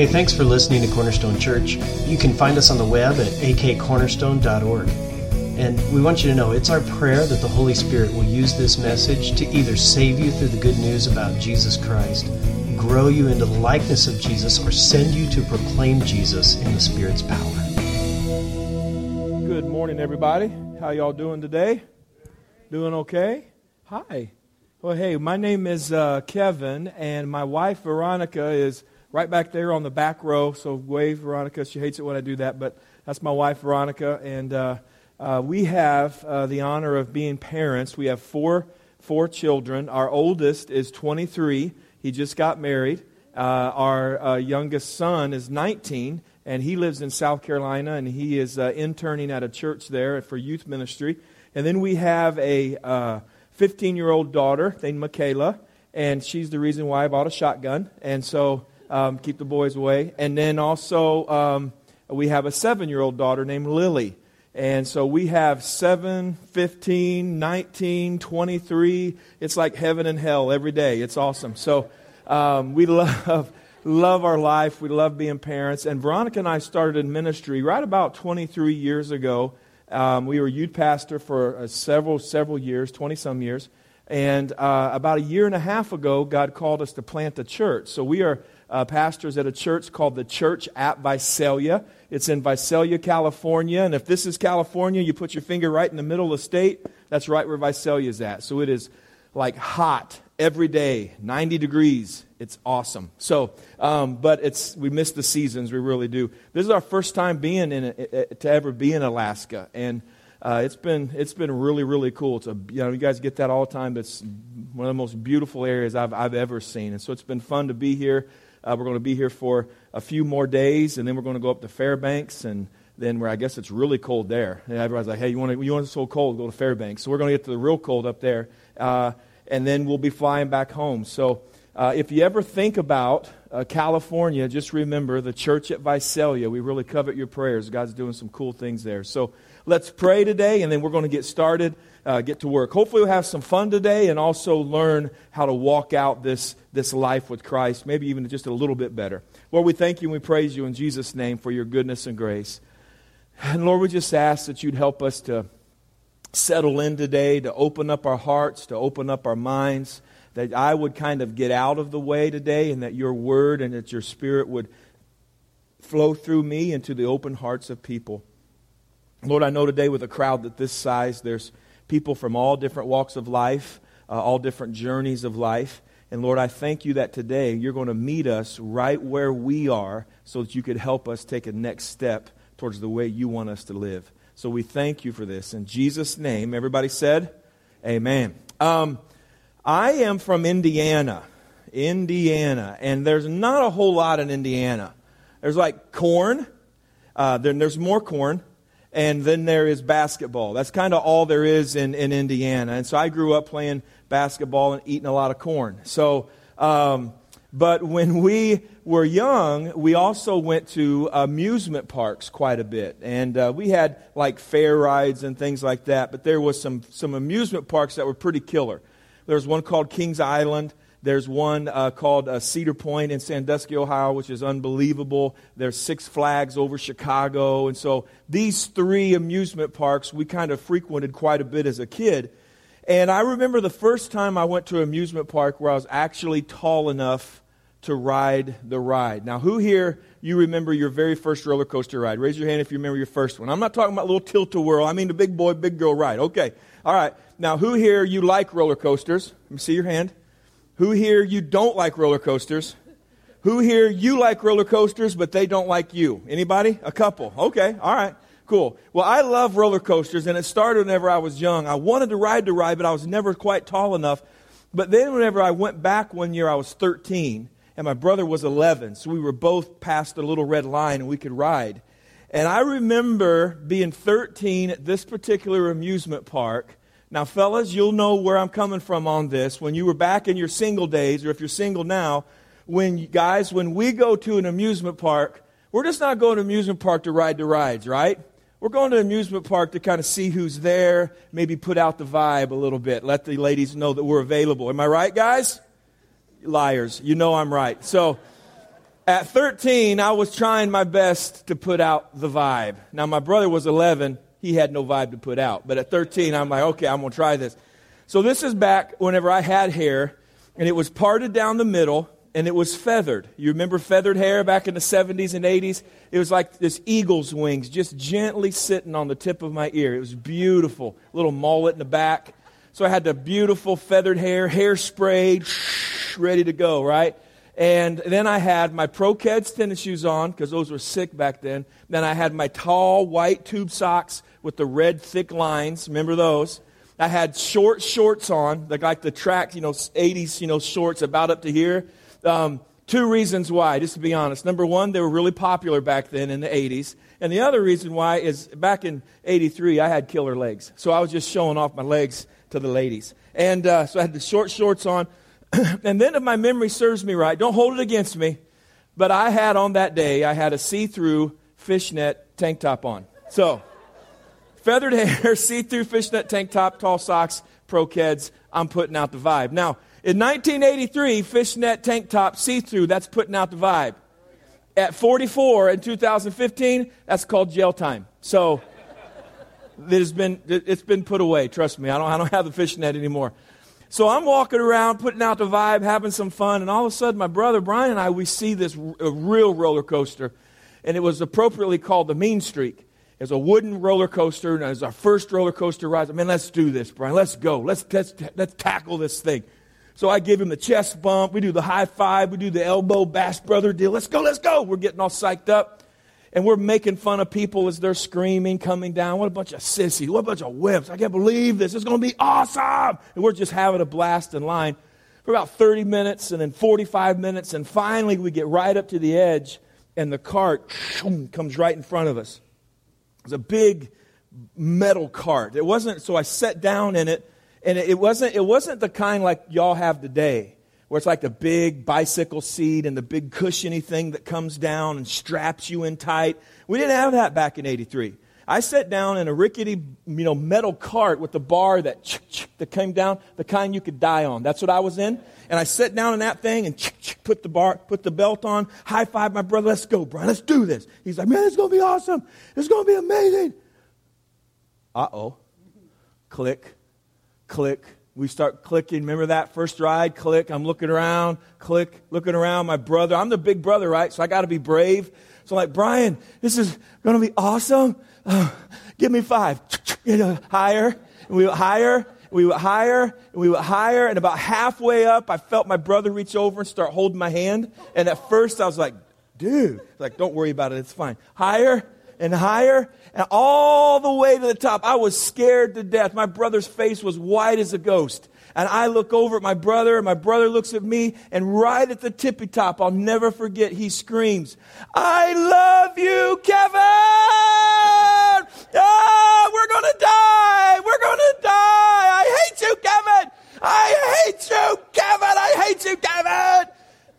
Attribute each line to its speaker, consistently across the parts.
Speaker 1: Hey, thanks for listening to Cornerstone Church. You can find us on the web at akcornerstone.org. And we want you to know it's our prayer that the Holy Spirit will use this message to either save you through the good news about Jesus Christ, grow you into the likeness of Jesus, or send you to proclaim Jesus in the Spirit's power.
Speaker 2: Good morning, everybody. How y'all doing today? Doing okay? Hi. Well, hey, my name is uh, Kevin, and my wife Veronica is right back there on the back row. So wave, Veronica. She hates it when I do that, but that's my wife, Veronica, and uh, uh, we have uh, the honor of being parents. We have four four children. Our oldest is 23. He just got married. Uh, our uh, youngest son is 19, and he lives in South Carolina, and he is uh, interning at a church there for youth ministry. And then we have a 15 year old daughter named Michaela, and she's the reason why I bought a shotgun. And so um, keep the boys away. And then also, um, we have a seven year old daughter named Lily. And so we have 7, 15, 19, 23. It's like heaven and hell every day. It's awesome. So um, we love, love our life. We love being parents. And Veronica and I started in ministry right about 23 years ago. Um, we were youth pastor for uh, several, several years, 20 some years. And uh, about a year and a half ago, God called us to plant a church. So we are uh, pastors at a church called the Church at Visalia. It's in Visalia, California. And if this is California, you put your finger right in the middle of the state. That's right where Visalia is at. So it is like hot every day, 90 degrees. It's awesome. So, um, but it's we miss the seasons. We really do. This is our first time being in to ever be in Alaska, and uh, it's been it's been really really cool. It's a you know you guys get that all the time. But it's one of the most beautiful areas I've I've ever seen, and so it's been fun to be here. Uh, we're going to be here for a few more days, and then we're going to go up to Fairbanks, and then where I guess it's really cold there. And everybody's like, hey, you want, to, you want it so cold? Go to Fairbanks. So we're going to get to the real cold up there, uh, and then we'll be flying back home. So uh, if you ever think about uh, California, just remember the church at Visalia. We really covet your prayers. God's doing some cool things there. So let's pray today, and then we're going to get started uh, get to work. Hopefully, we'll have some fun today and also learn how to walk out this, this life with Christ, maybe even just a little bit better. Lord, we thank you and we praise you in Jesus' name for your goodness and grace. And Lord, we just ask that you'd help us to settle in today, to open up our hearts, to open up our minds, that I would kind of get out of the way today, and that your word and that your spirit would flow through me into the open hearts of people. Lord, I know today with a crowd that this size, there's people from all different walks of life, uh, all different journeys of life. And Lord, I thank you that today you're going to meet us right where we are so that you could help us take a next step towards the way you want us to live. So we thank you for this. In Jesus' name, everybody said, Amen. Um, I am from Indiana. Indiana. And there's not a whole lot in Indiana. There's like corn. Uh, then there's more corn and then there is basketball. That's kind of all there is in, in Indiana. And so I grew up playing basketball and eating a lot of corn. So, um, but when we were young, we also went to amusement parks quite a bit. And uh, we had like fair rides and things like that. But there was some, some amusement parks that were pretty killer. There was one called Kings Island. There's one uh, called uh, Cedar Point in Sandusky, Ohio, which is unbelievable. There's Six Flags over Chicago. And so these three amusement parks we kind of frequented quite a bit as a kid. And I remember the first time I went to an amusement park where I was actually tall enough to ride the ride. Now, who here you remember your very first roller coaster ride? Raise your hand if you remember your first one. I'm not talking about little tilt-a-whirl. I mean the big boy, big girl ride. Okay. All right. Now, who here you like roller coasters? Let me see your hand. Who here you don't like roller coasters? Who here you like roller coasters, but they don't like you? Anybody? A couple. Okay, all right, cool. Well, I love roller coasters, and it started whenever I was young. I wanted to ride the ride, but I was never quite tall enough. But then, whenever I went back one year, I was 13, and my brother was 11, so we were both past the little red line, and we could ride. And I remember being 13 at this particular amusement park now, fellas, you'll know where I'm coming from on this. When you were back in your single days, or if you're single now, when guys, when we go to an amusement park, we're just not going to amusement park to ride the rides, right? We're going to amusement park to kind of see who's there, maybe put out the vibe a little bit, let the ladies know that we're available. Am I right, guys? Liars. You know I'm right. So, At 13, I was trying my best to put out the vibe. Now, my brother was 11. He had no vibe to put out. But at 13, I'm like, okay, I'm going to try this. So this is back whenever I had hair, and it was parted down the middle, and it was feathered. You remember feathered hair back in the 70s and 80s? It was like this eagle's wings just gently sitting on the tip of my ear. It was beautiful. Little mullet in the back. So I had the beautiful feathered hair, hairspray, ready to go, right? And then I had my Pro Keds tennis shoes on because those were sick back then. Then I had my tall white tube socks with the red thick lines. Remember those? I had short shorts on, like, like the track, you know, 80s, you know, shorts about up to here. Um, two reasons why, just to be honest. Number one, they were really popular back then in the 80s. And the other reason why is back in 83, I had killer legs. So I was just showing off my legs to the ladies. And uh, so I had the short shorts on. and then, if my memory serves me right, don't hold it against me, but I had on that day, I had a see through fishnet tank top on. So, feathered hair, see through fishnet tank top, tall socks, pro keds, I'm putting out the vibe. Now, in 1983, fishnet tank top, see through, that's putting out the vibe. At 44 in 2015, that's called jail time. So, it has been, it's been put away, trust me. I don't, I don't have the fishnet anymore. So I'm walking around, putting out the vibe, having some fun, and all of a sudden, my brother Brian and I, we see this r- real roller coaster, and it was appropriately called the Mean Streak. It's a wooden roller coaster, and our first roller coaster ride. I mean, let's do this, Brian. Let's go. Let's, let's, let's tackle this thing. So I give him the chest bump. We do the high five. We do the elbow Bash Brother deal. Let's go, let's go. We're getting all psyched up and we're making fun of people as they're screaming, coming down. What a bunch of sissies. What a bunch of whips. I can't believe this. It's going to be awesome. And we're just having a blast in line for about 30 minutes and then 45 minutes. And finally, we get right up to the edge, and the cart comes right in front of us. It's a big metal cart. It wasn't, so I sat down in it, and it wasn't, it wasn't the kind like y'all have today where it's like the big bicycle seat and the big cushiony thing that comes down and straps you in tight. We didn't have that back in 83. I sat down in a rickety, you know, metal cart with the bar that that came down, the kind you could die on. That's what I was in. And I sat down in that thing and put the bar, put the belt on, high five my brother. Let's go, Brian. Let's do this. He's like, man, it's gonna be awesome. It's gonna be amazing. Uh oh. Click, click, we start clicking. Remember that first ride? Click. I'm looking around, click, looking around. My brother, I'm the big brother, right? So I got to be brave. So I'm like, Brian, this is going to be awesome. Uh, give me five. You know, higher. And we higher. We went higher. And we went higher. And about halfway up, I felt my brother reach over and start holding my hand. And at first, I was like, dude, like, don't worry about it. It's fine. Higher and higher and all the way to the top. I was scared to death. My brother's face was white as a ghost. And I look over at my brother, and my brother looks at me, and right at the tippy top, I'll never forget, he screams, I love you, Kevin! Ah, we're gonna die! We're gonna die! I hate you, Kevin! I hate you, Kevin! I hate you, Kevin!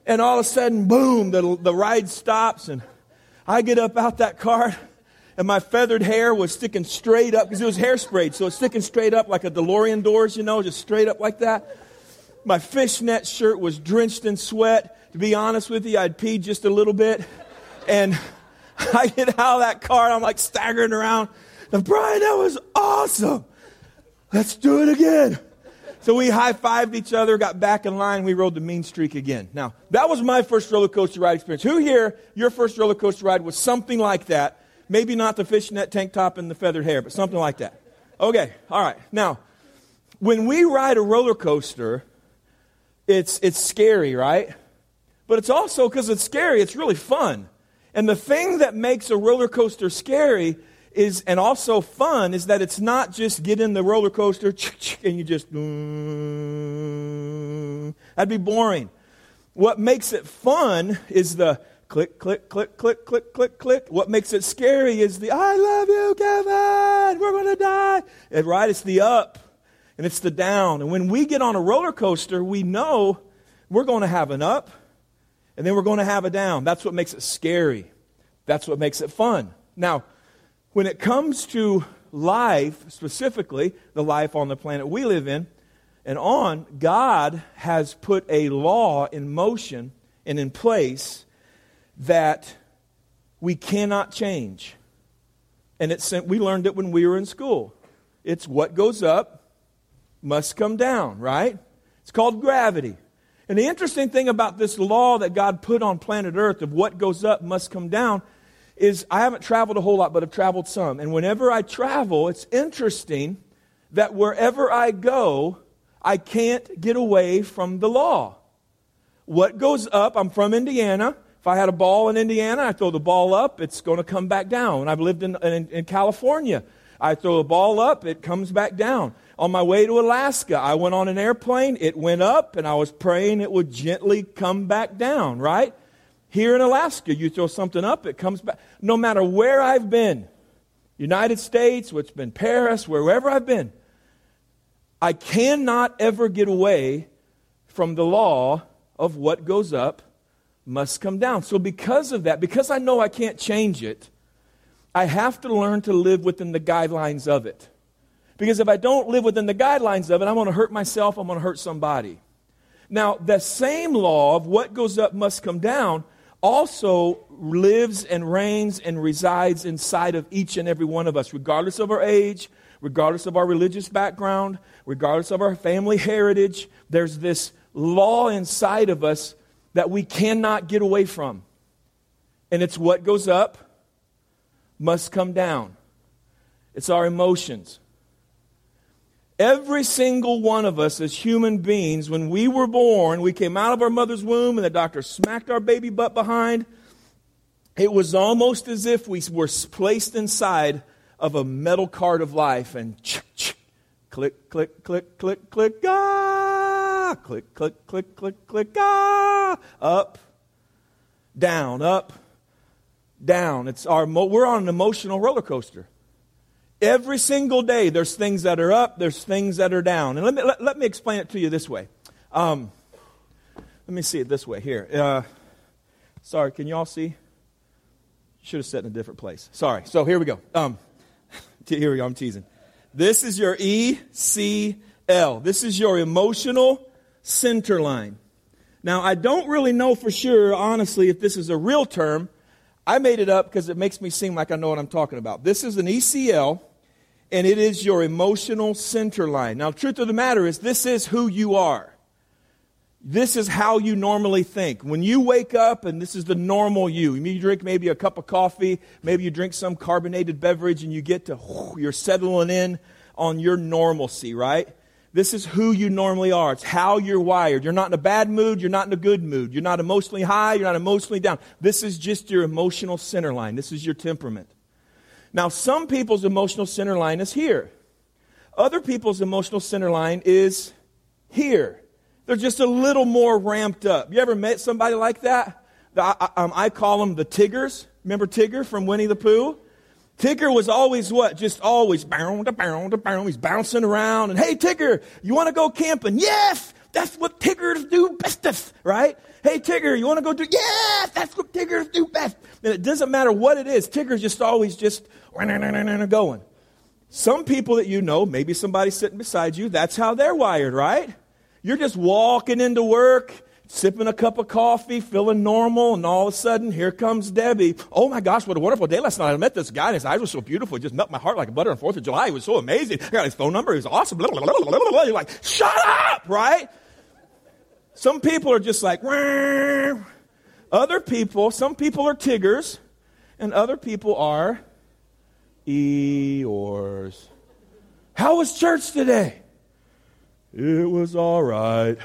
Speaker 2: And all of a sudden, boom, the, the ride stops, and I get up out that car and my feathered hair was sticking straight up because it was hairsprayed, so it's sticking straight up like a DeLorean doors, you know, just straight up like that. My fishnet shirt was drenched in sweat. To be honest with you, I'd peed just a little bit. And I get out of that car and I'm like staggering around. And Brian, that was awesome. Let's do it again. So we high fived each other, got back in line, we rode the mean streak again. Now, that was my first roller coaster ride experience. Who here, your first roller coaster ride was something like that? Maybe not the fishnet tank top and the feathered hair, but something like that. Okay, all right. Now, when we ride a roller coaster, it's, it's scary, right? But it's also, because it's scary, it's really fun. And the thing that makes a roller coaster scary is, and also fun, is that it's not just get in the roller coaster and you just, that'd be boring. What makes it fun is the click, click, click, click, click, click, click. What makes it scary is the I love you, Kevin. We're going to die. And right, it's the up and it's the down. And when we get on a roller coaster, we know we're going to have an up and then we're going to have a down. That's what makes it scary. That's what makes it fun. Now, when it comes to life, specifically the life on the planet we live in and on, God has put a law in motion and in place that we cannot change. And it's, we learned it when we were in school. It's what goes up must come down, right? It's called gravity. And the interesting thing about this law that God put on planet Earth of what goes up must come down is I haven't traveled a whole lot, but I've traveled some. And whenever I travel, it's interesting that wherever I go, I can't get away from the law. What goes up, I'm from Indiana. If I had a ball in Indiana, I throw the ball up, it's going to come back down. I've lived in, in, in California. I throw the ball up, it comes back down. On my way to Alaska, I went on an airplane, it went up, and I was praying it would gently come back down, right? Here in Alaska, you throw something up, it comes back. No matter where I've been, United States, has been Paris, wherever I've been, I cannot ever get away from the law of what goes up must come down. So, because of that, because I know I can't change it, I have to learn to live within the guidelines of it. Because if I don't live within the guidelines of it, I'm going to hurt myself, I'm going to hurt somebody. Now, the same law of what goes up must come down also lives and reigns and resides inside of each and every one of us, regardless of our age, regardless of our religious background, regardless of our family heritage. There's this law inside of us that we cannot get away from. And it's what goes up must come down. It's our emotions. Every single one of us as human beings, when we were born, we came out of our mother's womb and the doctor smacked our baby butt behind. It was almost as if we were placed inside of a metal cart of life and click, click, click, click, click, ah, click, click, click, click, click, ah, up, down, up, down. It's our, we're on an emotional roller coaster. Every single day, there's things that are up, there's things that are down. And let me, let, let me explain it to you this way. Um, let me see it this way here. Uh, sorry, can you all see? Should have sat in a different place. Sorry. So here we go. Um, here we go. I'm teasing. This is your ECL. This is your emotional center line. Now, I don't really know for sure, honestly, if this is a real term. I made it up because it makes me seem like I know what I'm talking about. This is an ECL and it is your emotional center line. Now, truth of the matter is, this is who you are. This is how you normally think. When you wake up, and this is the normal you, you drink maybe a cup of coffee, maybe you drink some carbonated beverage, and you get to, you're settling in on your normalcy, right? This is who you normally are. It's how you're wired. You're not in a bad mood. You're not in a good mood. You're not emotionally high. You're not emotionally down. This is just your emotional center line. This is your temperament. Now, some people's emotional center line is here. Other people's emotional center line is here. They're just a little more ramped up. You ever met somebody like that? I, I, um, I call them the Tiggers. Remember Tigger from Winnie the Pooh? Tigger was always what? Just always bound, bound, bound. He's bouncing around. And hey, Tigger, you want to go camping? Yes, that's what Tiggers do bestest, right? Hey, Tigger, you want to go do? Yes, that's what Tiggers do best. And it doesn't matter what it is. Tigger's just always just going. Some people that you know, maybe somebody sitting beside you, that's how they're wired, right? You're just walking into work, sipping a cup of coffee, feeling normal, and all of a sudden, here comes Debbie. Oh my gosh, what a wonderful day last night. I met this guy, and his eyes were so beautiful. It just melted my heart like butter on 4th of July. It was so amazing. I got his phone number. He was awesome. You're like, shut up, right? Some people are just like, other people, some people are Tiggers, and other people are Eeyores. How was church today? It was all right.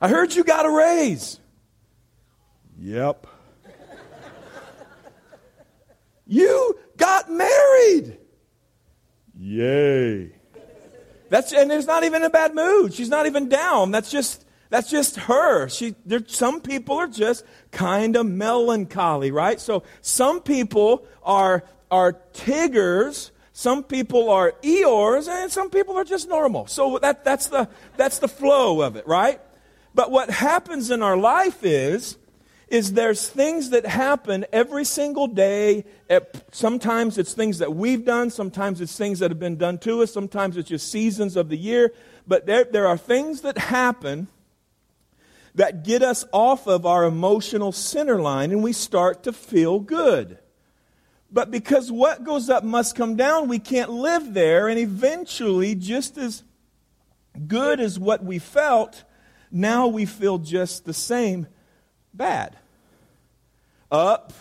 Speaker 2: I heard you got a raise. Yep. you got married. Yay. That's and it's not even a bad mood. She's not even down. That's just that's just her. She there some people are just kind of melancholy, right? So some people are are Tiggers, some people are Eeyores, and some people are just normal. So that, that's, the, that's the flow of it, right? But what happens in our life is, is there's things that happen every single day. Sometimes it's things that we've done. Sometimes it's things that have been done to us. Sometimes it's just seasons of the year. But there, there are things that happen that get us off of our emotional center line and we start to feel good. But because what goes up must come down, we can't live there, and eventually, just as good as what we felt, now we feel just the same bad. Up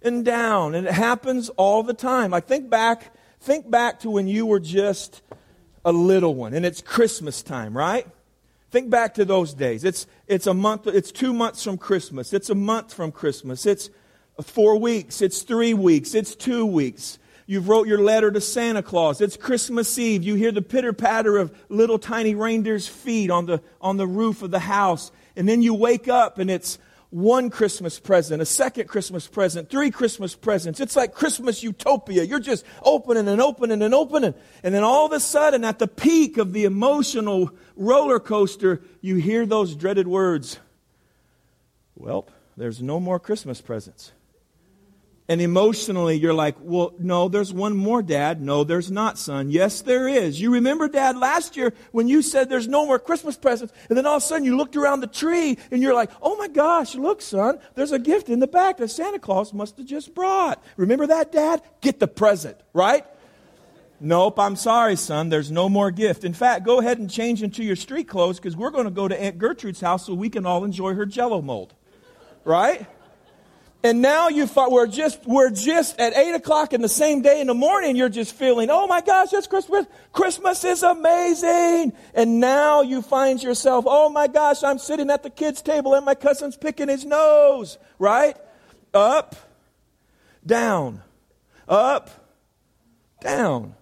Speaker 2: and down, and it happens all the time. I think back, think back to when you were just a little one, and it's Christmas time, right? Think back to those days. It's, it's a month, it's two months from Christmas. It's a month from Christmas. It's four weeks. It's three weeks. It's two weeks. You've wrote your letter to Santa Claus. It's Christmas Eve. You hear the pitter patter of little tiny reindeer's feet on the, on the roof of the house. And then you wake up and it's one Christmas present, a second Christmas present, three Christmas presents. It's like Christmas utopia. You're just opening and opening and opening. And then all of a sudden, at the peak of the emotional roller coaster, you hear those dreaded words Well, there's no more Christmas presents. And emotionally, you're like, well, no, there's one more, Dad. No, there's not, son. Yes, there is. You remember, Dad, last year when you said there's no more Christmas presents, and then all of a sudden you looked around the tree and you're like, oh my gosh, look, son, there's a gift in the back that Santa Claus must have just brought. Remember that, Dad? Get the present, right? Nope, I'm sorry, son. There's no more gift. In fact, go ahead and change into your street clothes because we're going to go to Aunt Gertrude's house so we can all enjoy her jello mold. Right? And now you thought we're just we're just at eight o'clock in the same day in the morning. You're just feeling, oh my gosh, it's Christmas. Christmas is amazing. And now you find yourself, oh my gosh, I'm sitting at the kids' table and my cousin's picking his nose. Right? Up, down, up, down.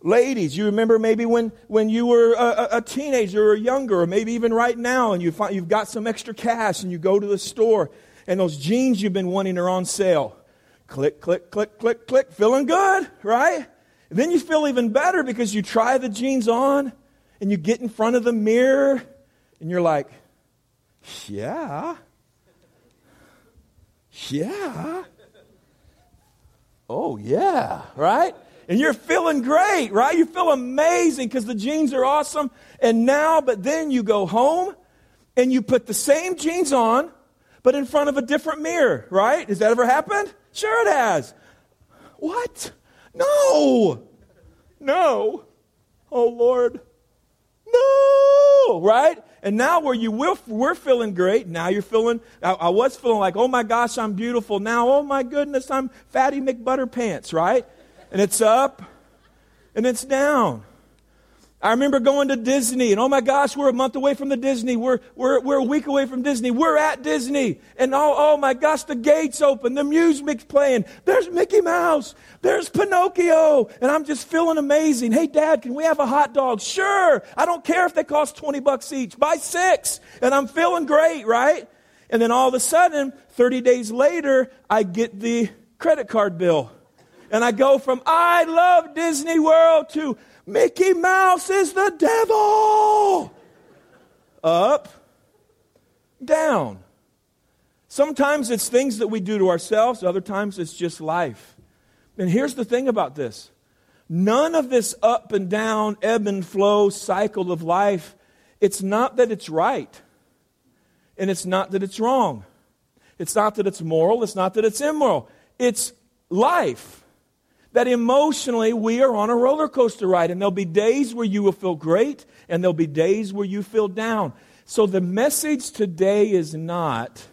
Speaker 2: Ladies, you remember maybe when, when you were a, a teenager or younger, or maybe even right now, and you find you've got some extra cash and you go to the store and those jeans you've been wanting are on sale. Click, click, click, click, click. Feeling good, right? And then you feel even better because you try the jeans on and you get in front of the mirror and you're like, yeah. Yeah. Oh, yeah, right? And you're feeling great, right? You feel amazing because the jeans are awesome. And now, but then you go home and you put the same jeans on but in front of a different mirror, right? Has that ever happened? Sure, it has. What? No. No. Oh, Lord. No. Right? And now where you we're feeling great. Now you're feeling, I, I, was feeling like, oh my gosh, I'm beautiful. Now, oh my goodness, I'm fatty McButterpants, right? And it's up and it's down. I remember going to Disney, and oh my gosh, we're a month away from the Disney. We're, we're, we're a week away from Disney. We're at Disney. And oh, oh my gosh, the gates open, the music's playing. There's Mickey Mouse. There's Pinocchio. And I'm just feeling amazing. Hey, Dad, can we have a hot dog? Sure. I don't care if they cost 20 bucks each. Buy six. And I'm feeling great, right? And then all of a sudden, 30 days later, I get the credit card bill. And I go from, I love Disney World to, Mickey Mouse is the devil. Up, down. Sometimes it's things that we do to ourselves, other times it's just life. And here's the thing about this none of this up and down, ebb and flow cycle of life, it's not that it's right, and it's not that it's wrong. It's not that it's moral, it's not that it's immoral. It's life that emotionally we are on a roller coaster ride, and there'll be days where you will feel great, and there'll be days where you feel down. So the message today is not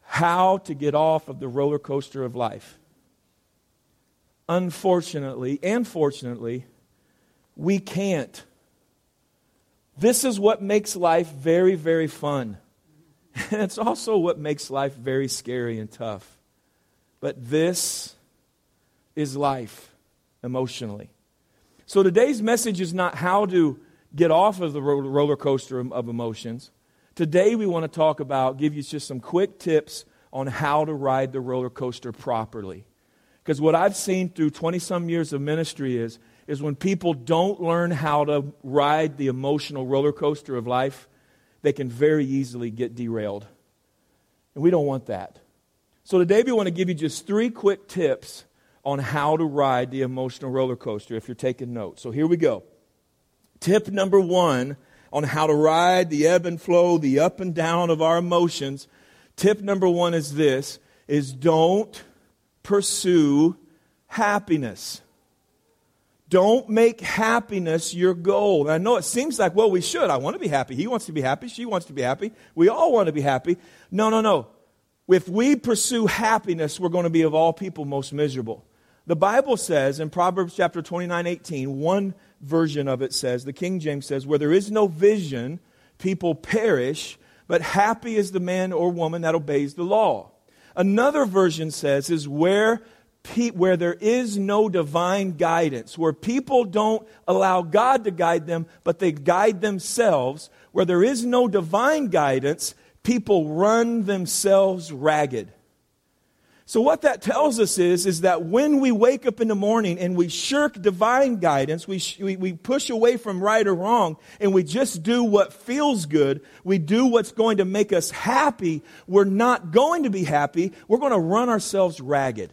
Speaker 2: how to get off of the roller coaster of life. Unfortunately, and fortunately, we can't. This is what makes life very, very fun. And it's also what makes life very scary and tough. But this is life emotionally. So today's message is not how to get off of the roller coaster of emotions. Today we want to talk about, give you just some quick tips on how to ride the roller coaster properly. Because what I've seen through 20 some years of ministry is, is when people don't learn how to ride the emotional roller coaster of life, they can very easily get derailed. And we don't want that. So today we want to give you just three quick tips on how to ride the emotional roller coaster if you're taking notes. So here we go. Tip number one on how to ride the ebb and flow, the up and down of our emotions. Tip number one is this is don't pursue happiness. Don't make happiness your goal. And I know it seems like, well, we should. I want to be happy. He wants to be happy. She wants to be happy. We all want to be happy. No, no, no. If we pursue happiness, we're going to be of all people most miserable. The Bible says in Proverbs chapter 29 18, one version of it says, the King James says, where there is no vision, people perish, but happy is the man or woman that obeys the law. Another version says, is where where there is no divine guidance, where people don't allow God to guide them, but they guide themselves, where there is no divine guidance, people run themselves ragged. So what that tells us is, is that when we wake up in the morning and we shirk divine guidance, we, sh- we, we push away from right or wrong, and we just do what feels good, we do what's going to make us happy, we're not going to be happy, we're going to run ourselves ragged.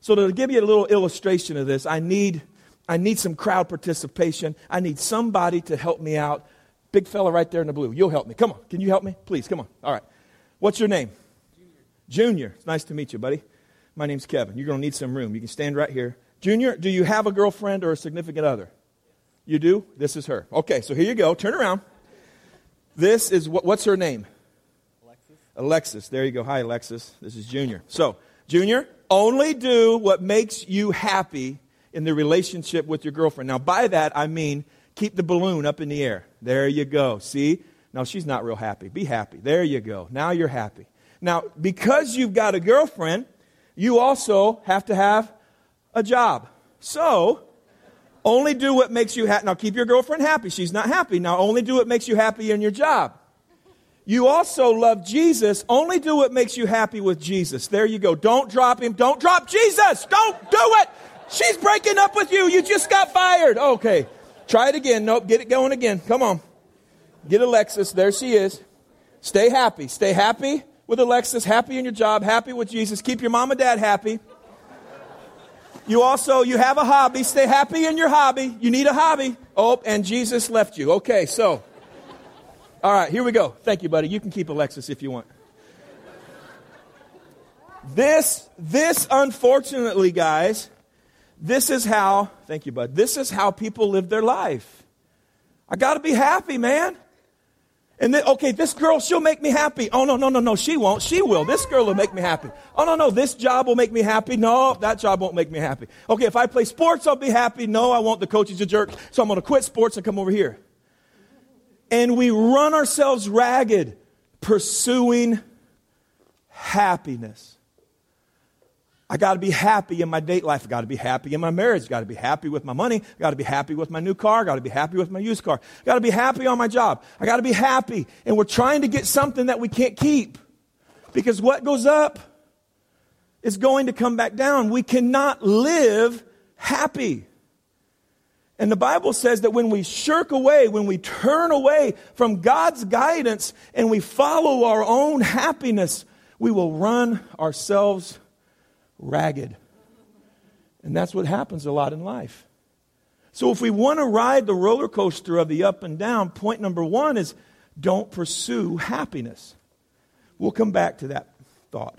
Speaker 2: So to give you a little illustration of this, I need, I need some crowd participation. I need somebody to help me out. Big fella right there in the blue. You'll help me. Come on. Can you help me? Please, come on. All right. What's your name? Junior. It's nice to meet you, buddy. My name's Kevin. You're going to need some room. You can stand right here. Junior, do you have a girlfriend or a significant other? You do? This is her. Okay, so here you go. Turn around. This is what, what's her name?
Speaker 3: Alexis.
Speaker 2: Alexis. There you go. Hi, Alexis. This is Junior. So, Junior, only do what makes you happy in the relationship with your girlfriend. Now, by that, I mean keep the balloon up in the air. There you go. See? Now, she's not real happy. Be happy. There you go. Now you're happy. Now, because you've got a girlfriend, you also have to have a job. So, only do what makes you happy. Now, keep your girlfriend happy. She's not happy. Now, only do what makes you happy in your job. You also love Jesus. Only do what makes you happy with Jesus. There you go. Don't drop him. Don't drop Jesus. Don't do it. She's breaking up with you. You just got fired. Okay. Try it again. Nope. Get it going again. Come on. Get Alexis. There she is. Stay happy. Stay happy with Alexis. Happy in your job. Happy with Jesus. Keep your mom and dad happy. You also, you have a hobby. Stay happy in your hobby. You need a hobby. Oh, and Jesus left you. Okay, so. All right, here we go. Thank you, buddy. You can keep Alexis if you want. This, this, unfortunately, guys, this is how, thank you, bud, this is how people live their life. I got to be happy, man. And then, okay, this girl, she'll make me happy. Oh, no, no, no, no, she won't. She will. This girl will make me happy. Oh, no, no, this job will make me happy. No, that job won't make me happy. Okay, if I play sports, I'll be happy. No, I won't. The coach is a jerk. So I'm going to quit sports and come over here and we run ourselves ragged pursuing happiness. I got to be happy in my date life. I got to be happy in my marriage. I got to be happy with my money. I got to be happy with my new car. I got to be happy with my used car. I got to be happy on my job. I got to be happy. And we're trying to get something that we can't keep. Because what goes up is going to come back down. We cannot live happy. And the Bible says that when we shirk away, when we turn away from God's guidance and we follow our own happiness, we will run ourselves ragged. And that's what happens a lot in life. So if we want to ride the roller coaster of the up and down, point number one is don't pursue happiness. We'll come back to that thought.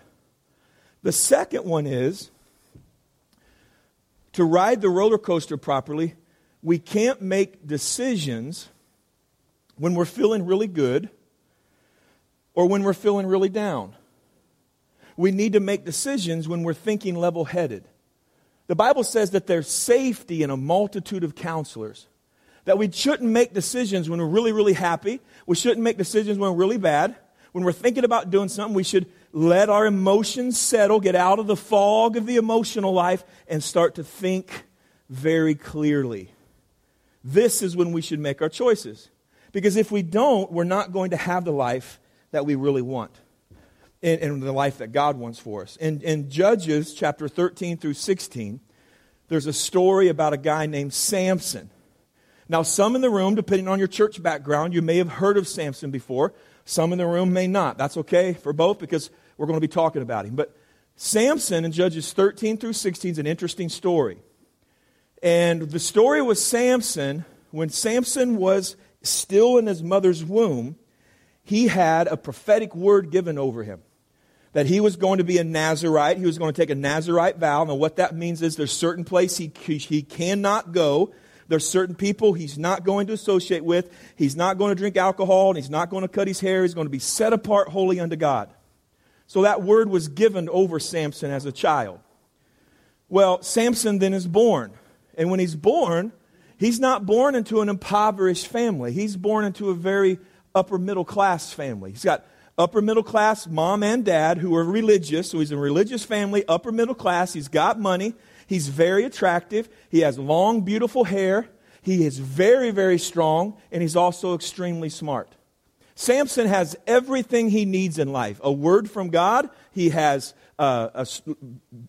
Speaker 2: The second one is to ride the roller coaster properly, we can't make decisions when we're feeling really good or when we're feeling really down. We need to make decisions when we're thinking level headed. The Bible says that there's safety in a multitude of counselors. That we shouldn't make decisions when we're really, really happy. We shouldn't make decisions when we're really bad. When we're thinking about doing something, we should let our emotions settle, get out of the fog of the emotional life, and start to think very clearly. This is when we should make our choices. Because if we don't, we're not going to have the life that we really want and, and the life that God wants for us. In, in Judges chapter 13 through 16, there's a story about a guy named Samson. Now, some in the room, depending on your church background, you may have heard of Samson before. Some in the room may not. That's okay for both because we're going to be talking about him. But Samson in Judges 13 through 16 is an interesting story. And the story was Samson, when Samson was still in his mother's womb, he had a prophetic word given over him that he was going to be a Nazarite. He was going to take a Nazarite vow. Now, what that means is there's certain place he, he cannot go. There's certain people he's not going to associate with. He's not going to drink alcohol, and he's not going to cut his hair. He's going to be set apart wholly unto God. So that word was given over Samson as a child. Well, Samson then is born. And when he's born, he's not born into an impoverished family. He's born into a very upper middle class family. He's got upper middle class mom and dad who are religious. So he's a religious family, upper middle class. He's got money. He's very attractive. He has long, beautiful hair. He is very, very strong. And he's also extremely smart. Samson has everything he needs in life a word from God. He has uh, a,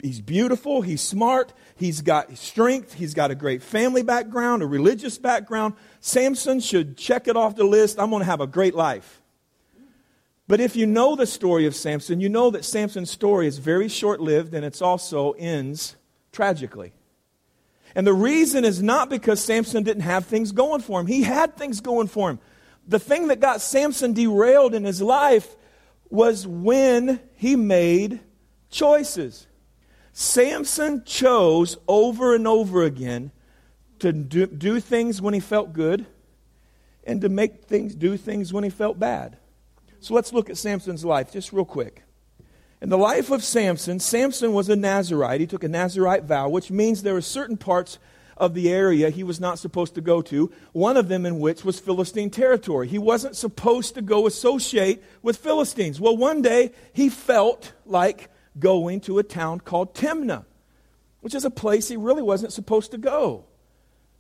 Speaker 2: he's beautiful, he's smart, he's got strength, he's got a great family background, a religious background. Samson should check it off the list. I'm going to have a great life. But if you know the story of Samson, you know that Samson's story is very short lived and it also ends tragically. And the reason is not because Samson didn't have things going for him, he had things going for him. The thing that got Samson derailed in his life was when he made choices. Samson chose over and over again to do, do, things when he felt good and to make things do things when he felt bad. So let's look at Samson's life just real quick. In the life of Samson, Samson was a Nazarite. He took a Nazarite vow, which means there are certain parts of the area he was not supposed to go to, one of them in which was Philistine territory. He wasn't supposed to go associate with Philistines. Well, one day he felt like going to a town called Timnah, which is a place he really wasn't supposed to go.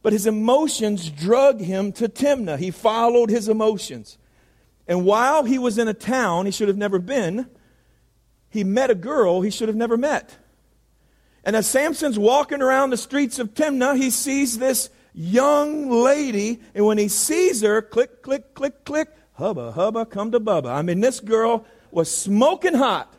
Speaker 2: But his emotions drug him to Timnah. He followed his emotions. And while he was in a town he should have never been, he met a girl he should have never met. And as Samson's walking around the streets of Timnah, he sees this young lady. And when he sees her, click, click, click, click, hubba, hubba, come to Bubba. I mean, this girl was smoking hot.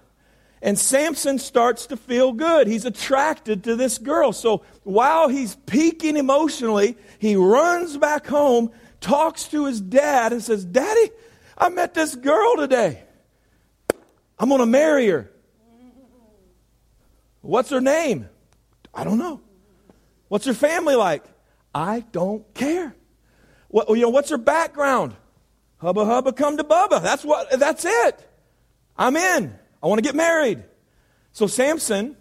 Speaker 2: And Samson starts to feel good. He's attracted to this girl. So while he's peaking emotionally, he runs back home, talks to his dad, and says, Daddy, I met this girl today. I'm going to marry her. What's her name? I don't know. What's her family like? I don't care. What, you know, what's her background? Hubba hubba come to Bubba. That's what that's it. I'm in. I want to get married. So Samson,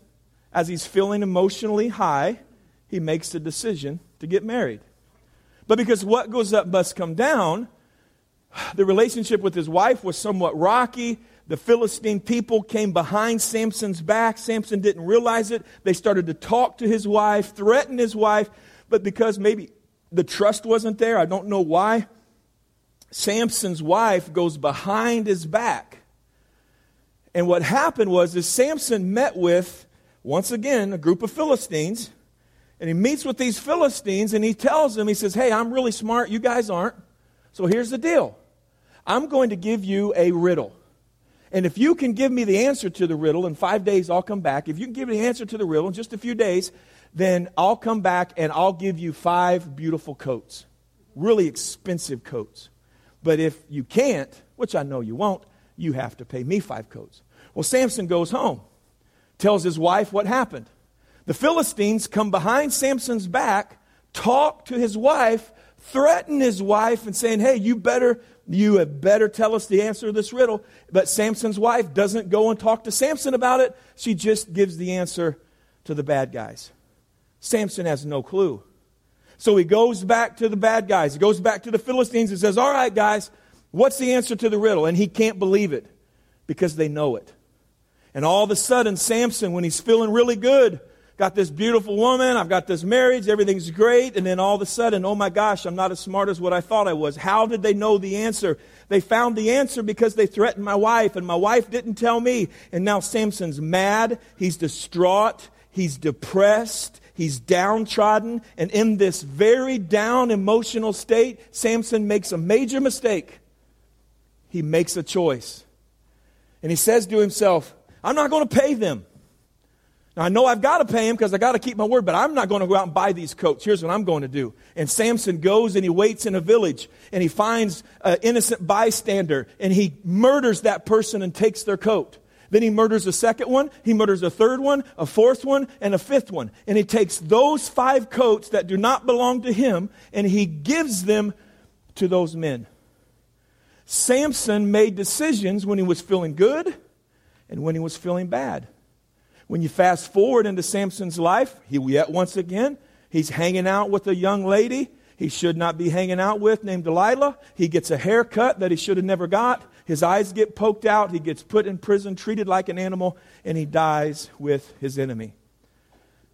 Speaker 2: as he's feeling emotionally high, he makes the decision to get married. But because what goes up must come down, the relationship with his wife was somewhat rocky. The Philistine people came behind Samson's back. Samson didn't realize it. They started to talk to his wife, threaten his wife, but because maybe the trust wasn't there, I don't know why, Samson's wife goes behind his back. And what happened was is Samson met with once again a group of Philistines and he meets with these Philistines and he tells them he says, "Hey, I'm really smart, you guys aren't. So here's the deal. I'm going to give you a riddle. And if you can give me the answer to the riddle in five days, I'll come back. If you can give me the answer to the riddle in just a few days, then I'll come back and I'll give you five beautiful coats. Really expensive coats. But if you can't, which I know you won't, you have to pay me five coats. Well, Samson goes home, tells his wife what happened. The Philistines come behind Samson's back, talk to his wife, threaten his wife, and saying, Hey, you better you had better tell us the answer to this riddle. But Samson's wife doesn't go and talk to Samson about it. She just gives the answer to the bad guys. Samson has no clue. So he goes back to the bad guys. He goes back to the Philistines and says, All right, guys, what's the answer to the riddle? And he can't believe it because they know it. And all of a sudden, Samson, when he's feeling really good, got this beautiful woman, I've got this marriage, everything's great, and then all of a sudden, oh my gosh, I'm not as smart as what I thought I was. How did they know the answer? They found the answer because they threatened my wife, and my wife didn't tell me. And now Samson's mad, he's distraught, he's depressed, he's downtrodden, and in this very down emotional state, Samson makes a major mistake. He makes a choice. And he says to himself, I'm not going to pay them. Now, I know I've got to pay him because I got to keep my word, but I'm not going to go out and buy these coats. Here's what I'm going to do. And Samson goes and he waits in a village and he finds an innocent bystander and he murders that person and takes their coat. Then he murders a second one, he murders a third one, a fourth one, and a fifth one. And he takes those five coats that do not belong to him and he gives them to those men. Samson made decisions when he was feeling good and when he was feeling bad. When you fast forward into Samson's life, he yet once again, he's hanging out with a young lady he should not be hanging out with named Delilah. He gets a haircut that he should have never got. His eyes get poked out. He gets put in prison, treated like an animal, and he dies with his enemy.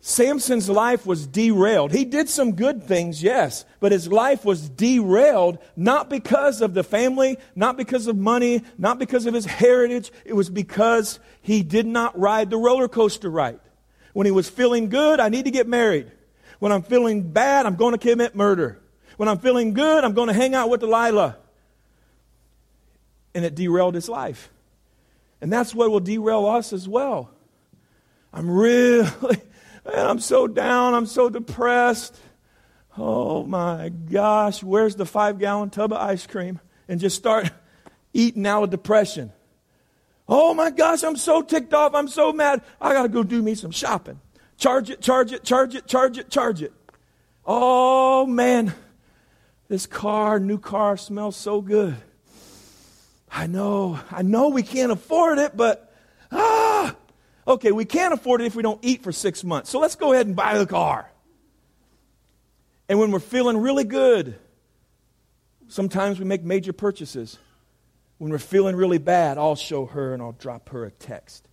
Speaker 2: Samson's life was derailed. He did some good things, yes, but his life was derailed not because of the family, not because of money, not because of his heritage. It was because he did not ride the roller coaster right. When he was feeling good, I need to get married. When I'm feeling bad, I'm going to commit murder. When I'm feeling good, I'm going to hang out with Delilah. And it derailed his life. And that's what will derail us as well. I'm really Man, I'm so down. I'm so depressed. Oh my gosh, where's the five gallon tub of ice cream? And just start eating out of depression. Oh my gosh, I'm so ticked off. I'm so mad. I got to go do me some shopping. Charge it, charge it, charge it, charge it, charge it. Oh man, this car, new car, smells so good. I know, I know we can't afford it, but Okay, we can't afford it if we don't eat for six months. So let's go ahead and buy the car. And when we're feeling really good, sometimes we make major purchases. When we're feeling really bad, I'll show her and I'll drop her a text.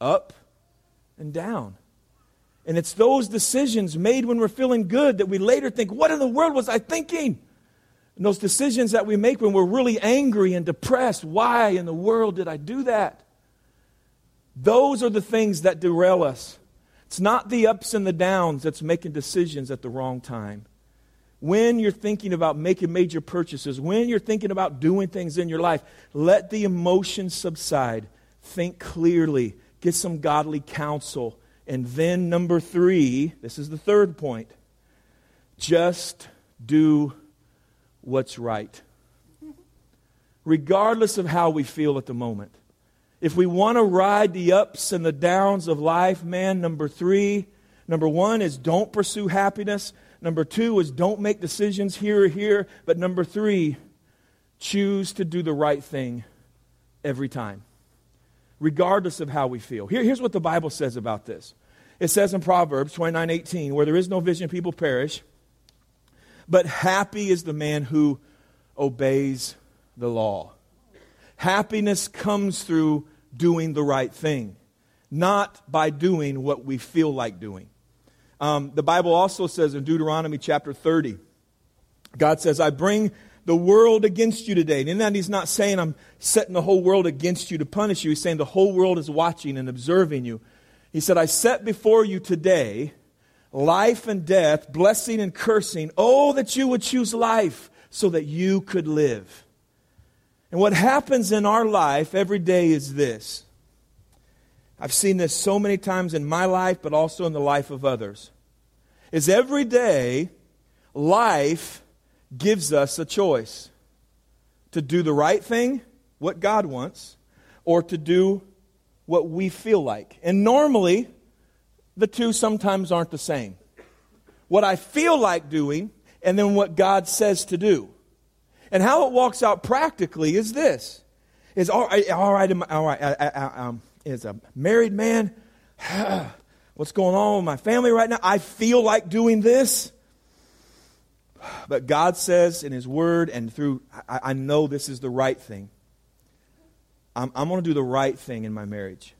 Speaker 2: Up and down. And it's those decisions made when we're feeling good that we later think, what in the world was I thinking? And those decisions that we make when we're really angry and depressed, why in the world did I do that? Those are the things that derail us. It's not the ups and the downs that's making decisions at the wrong time. When you're thinking about making major purchases, when you're thinking about doing things in your life, let the emotions subside. Think clearly. Get some godly counsel. And then, number three, this is the third point just do what's right. Regardless of how we feel at the moment. If we want to ride the ups and the downs of life, man, number three, number one is don't pursue happiness. Number two is don't make decisions here or here. But number three, choose to do the right thing every time, regardless of how we feel. Here, here's what the Bible says about this it says in Proverbs 29 18, where there is no vision, people perish. But happy is the man who obeys the law. Happiness comes through doing the right thing, not by doing what we feel like doing. Um, the Bible also says in Deuteronomy chapter 30, God says, I bring the world against you today. And in that, He's not saying I'm setting the whole world against you to punish you. He's saying the whole world is watching and observing you. He said, I set before you today life and death, blessing and cursing. Oh, that you would choose life so that you could live. And what happens in our life every day is this. I've seen this so many times in my life, but also in the life of others. Is every day life gives us a choice to do the right thing, what God wants, or to do what we feel like. And normally, the two sometimes aren't the same. What I feel like doing, and then what God says to do. And how it walks out practically is this: is all right, all right, all right. I, I, I, um, as a married man, what's going on with my family right now? I feel like doing this. But God says in His Word and through, I, I know this is the right thing. I'm, I'm going to do the right thing in my marriage.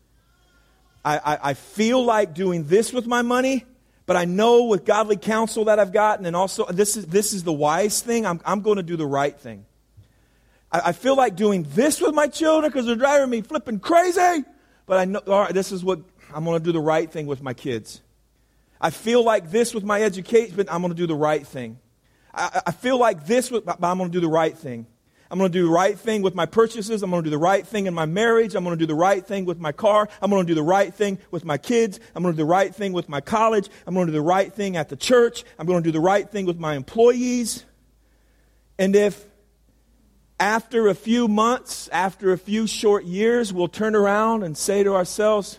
Speaker 2: I, I, I feel like doing this with my money, but I know with godly counsel that I've gotten, and also this is, this is the wise thing, I'm, I'm going to do the right thing. I, I feel like doing this with my children because they're driving me flipping crazy, but I know, all right, this is what I'm going to do the right thing with my kids. I feel like this with my education, but I'm going to do the right thing. I, I feel like this, with, but I'm going to do the right thing. I'm going to do the right thing with my purchases. I'm going to do the right thing in my marriage. I'm going to do the right thing with my car. I'm going to do the right thing with my kids. I'm going to do the right thing with my college. I'm going to do the right thing at the church. I'm going to do the right thing with my employees. And if after a few months, after a few short years, we'll turn around and say to ourselves,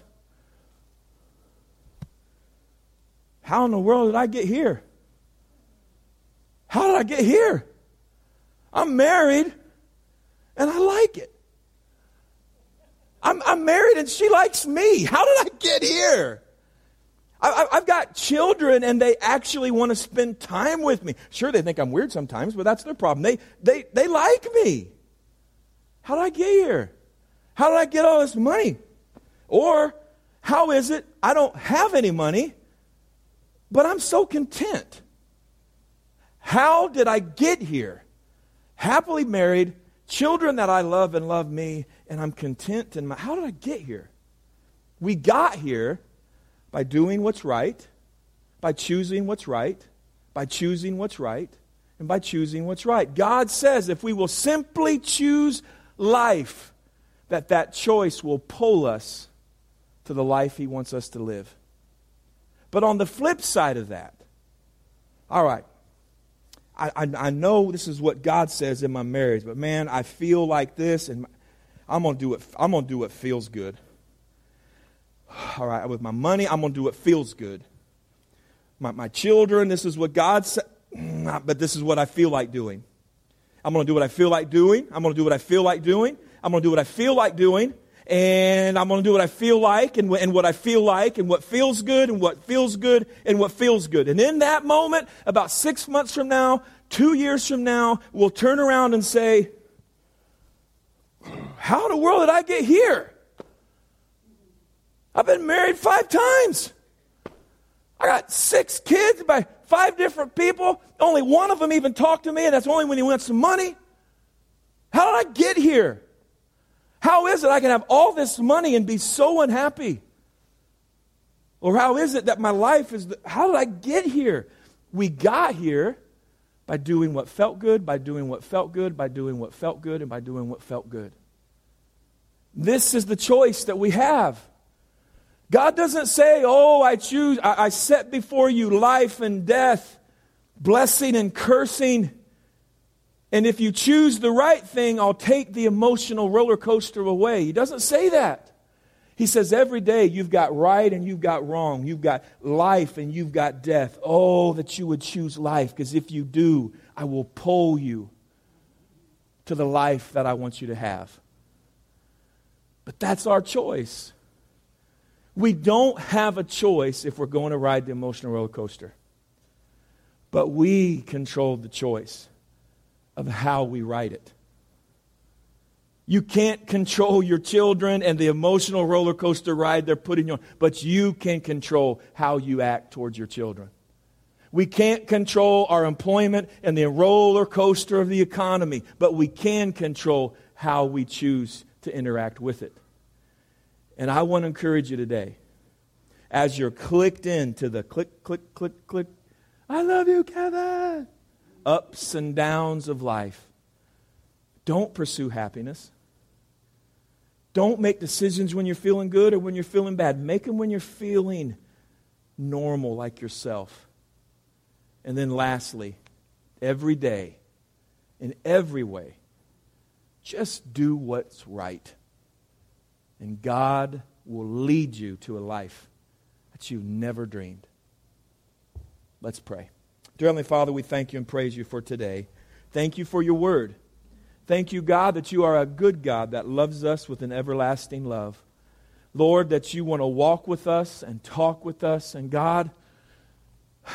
Speaker 2: How in the world did I get here? How did I get here? I'm married and I like it. I'm, I'm married and she likes me. How did I get here? I, have got children and they actually want to spend time with me. Sure, they think I'm weird sometimes, but that's their problem. They, they, they like me. How did I get here? How did I get all this money? Or how is it I don't have any money, but I'm so content? How did I get here? Happily married, children that I love and love me, and I'm content in my. How did I get here? We got here by doing what's right, by choosing what's right, by choosing what's right, and by choosing what's right. God says if we will simply choose life, that that choice will pull us to the life He wants us to live. But on the flip side of that, all right, I, I, I know this is what God says in my marriage, but man, I feel like this, and I'm gonna do it. I'm gonna do what feels good. All right, with my money, I'm gonna do what feels good. My, my children, this is what God said, mm, but this is what I feel like doing. I'm gonna do what I feel like doing. I'm gonna do what I feel like doing. I'm gonna do what I feel like doing and I'm going to do what I feel like and, and what I feel like and what feels good and what feels good and what feels good. And in that moment, about six months from now, two years from now, we'll turn around and say, How in the world did I get here? I've been married five times. I got six kids by five different people. Only one of them even talked to me, and that's only when he wants some money. How did I get here? How is it I can have all this money and be so unhappy? Or how is it that my life is, the, how did I get here? We got here by doing what felt good, by doing what felt good, by doing what felt good, and by doing what felt good. This is the choice that we have. God doesn't say, Oh, I choose, I, I set before you life and death, blessing and cursing. And if you choose the right thing, I'll take the emotional roller coaster away. He doesn't say that. He says every day you've got right and you've got wrong. You've got life and you've got death. Oh, that you would choose life, because if you do, I will pull you to the life that I want you to have. But that's our choice. We don't have a choice if we're going to ride the emotional roller coaster. But we control the choice of how we write it. You can't control your children and the emotional roller coaster ride they're putting you on, but you can control how you act towards your children. We can't control our employment and the roller coaster of the economy, but we can control how we choose to interact with it. And I want to encourage you today, as you're clicked into the click, click, click, click, I love you, Kevin ups and downs of life. Don't pursue happiness. Don't make decisions when you're feeling good or when you're feeling bad. Make them when you're feeling normal, like yourself. And then, lastly, every day, in every way, just do what's right. And God will lead you to a life that you never dreamed. Let's pray. Dear Heavenly Father, we thank you and praise you for today. Thank you for your word. Thank you, God, that you are a good God that loves us with an everlasting love. Lord, that you want to walk with us and talk with us. And God,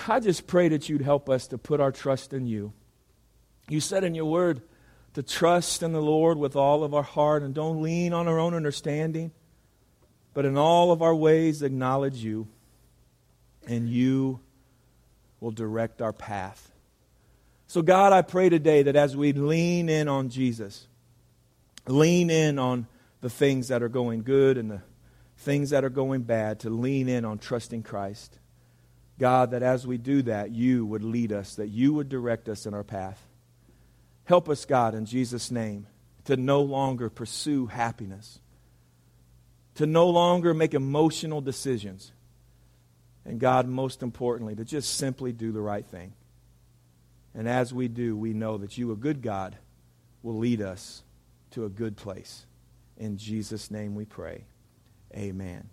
Speaker 2: I just pray that you'd help us to put our trust in you. You said in your word to trust in the Lord with all of our heart and don't lean on our own understanding, but in all of our ways acknowledge you, and you will direct our path. So, God, I pray today that as we lean in on Jesus, lean in on the things that are going good and the things that are going bad, to lean in on trusting Christ. God, that as we do that, you would lead us, that you would direct us in our path. Help us, God, in Jesus' name, to no longer pursue happiness, to no longer make emotional decisions. And God, most importantly, to just simply do the right thing. And as we do, we know that you, a good God, will lead us to a good place. In Jesus' name we pray. Amen.